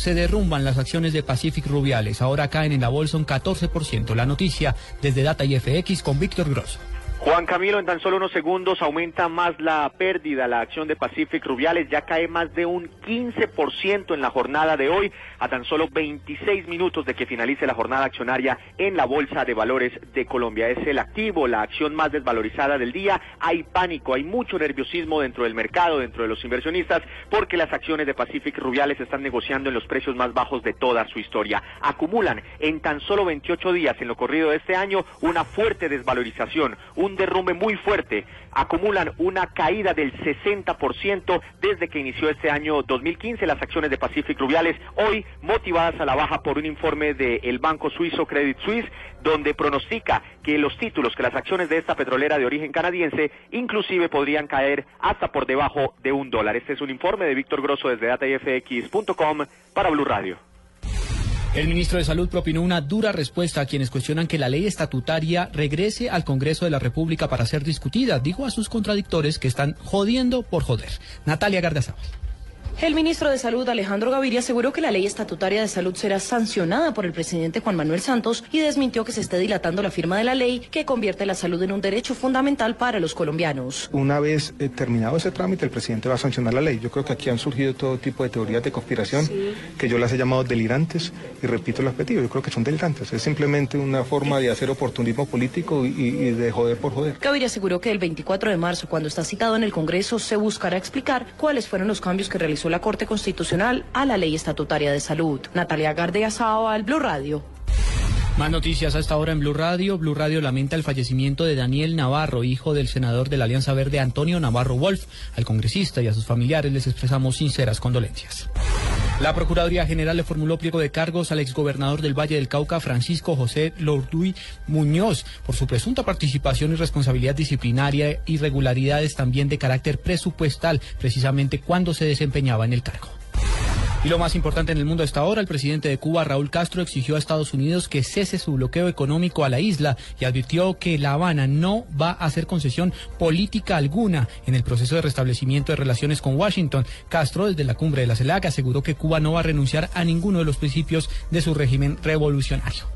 Se derrumban las acciones de Pacific Rubiales. Ahora caen en la bolsa un 14%. La noticia desde Data y FX con Víctor Grosso. Juan Camilo, en tan solo unos segundos aumenta más la pérdida. La acción de Pacific Rubiales ya cae más de un 15% en la jornada de hoy, a tan solo 26 minutos de que finalice la jornada accionaria en la Bolsa de Valores de Colombia. Es el activo, la acción más desvalorizada del día. Hay pánico, hay mucho nerviosismo dentro del mercado, dentro de los inversionistas, porque las acciones de Pacific Rubiales están negociando en los precios más bajos de toda su historia. Acumulan en tan solo 28 días en lo corrido de este año una fuerte desvalorización, derrumbe muy fuerte. Acumulan una caída del 60% desde que inició este año 2015 las acciones de Pacific Rubiales, hoy motivadas a la baja por un informe del banco suizo Credit Suisse, donde pronostica que los títulos, que las acciones de esta petrolera de origen canadiense, inclusive podrían caer hasta por debajo de un dólar. Este es un informe de Víctor Grosso desde datafx.com para Blue Radio. El ministro de Salud propinó una dura respuesta a quienes cuestionan que la ley estatutaria regrese al Congreso de la República para ser discutida. Dijo a sus contradictores que están jodiendo por joder. Natalia Gardazábal. El ministro de Salud, Alejandro Gaviria, aseguró que la ley estatutaria de salud será sancionada por el presidente Juan Manuel Santos y desmintió que se esté dilatando la firma de la ley que convierte la salud en un derecho fundamental para los colombianos. Una vez eh, terminado ese trámite, el presidente va a sancionar la ley. Yo creo que aquí han surgido todo tipo de teorías de conspiración que yo las he llamado delirantes y repito los pedidos. Yo creo que son delirantes. Es simplemente una forma de hacer oportunismo político y, y de joder por joder. Gaviria aseguró que el 24 de marzo, cuando está citado en el Congreso, se buscará explicar cuáles fueron los cambios que realizó la Corte Constitucional a la Ley Estatutaria de Salud. Natalia Gardea Sao al Blue Radio. Más noticias hasta ahora en Blue Radio. Blue Radio lamenta el fallecimiento de Daniel Navarro, hijo del senador de la Alianza Verde Antonio Navarro Wolf. Al congresista y a sus familiares les expresamos sinceras condolencias. La Procuraduría General le formuló pliego de cargos al exgobernador del Valle del Cauca, Francisco José Lorduy Muñoz, por su presunta participación y responsabilidad disciplinaria, irregularidades también de carácter presupuestal, precisamente cuando se desempeñaba en el cargo. Y lo más importante en el mundo hasta ahora, el presidente de Cuba, Raúl Castro, exigió a Estados Unidos que cese su bloqueo económico a la isla y advirtió que La Habana no va a hacer concesión política alguna en el proceso de restablecimiento de relaciones con Washington. Castro, desde la cumbre de la CELAC, aseguró que Cuba no va a renunciar a ninguno de los principios de su régimen revolucionario.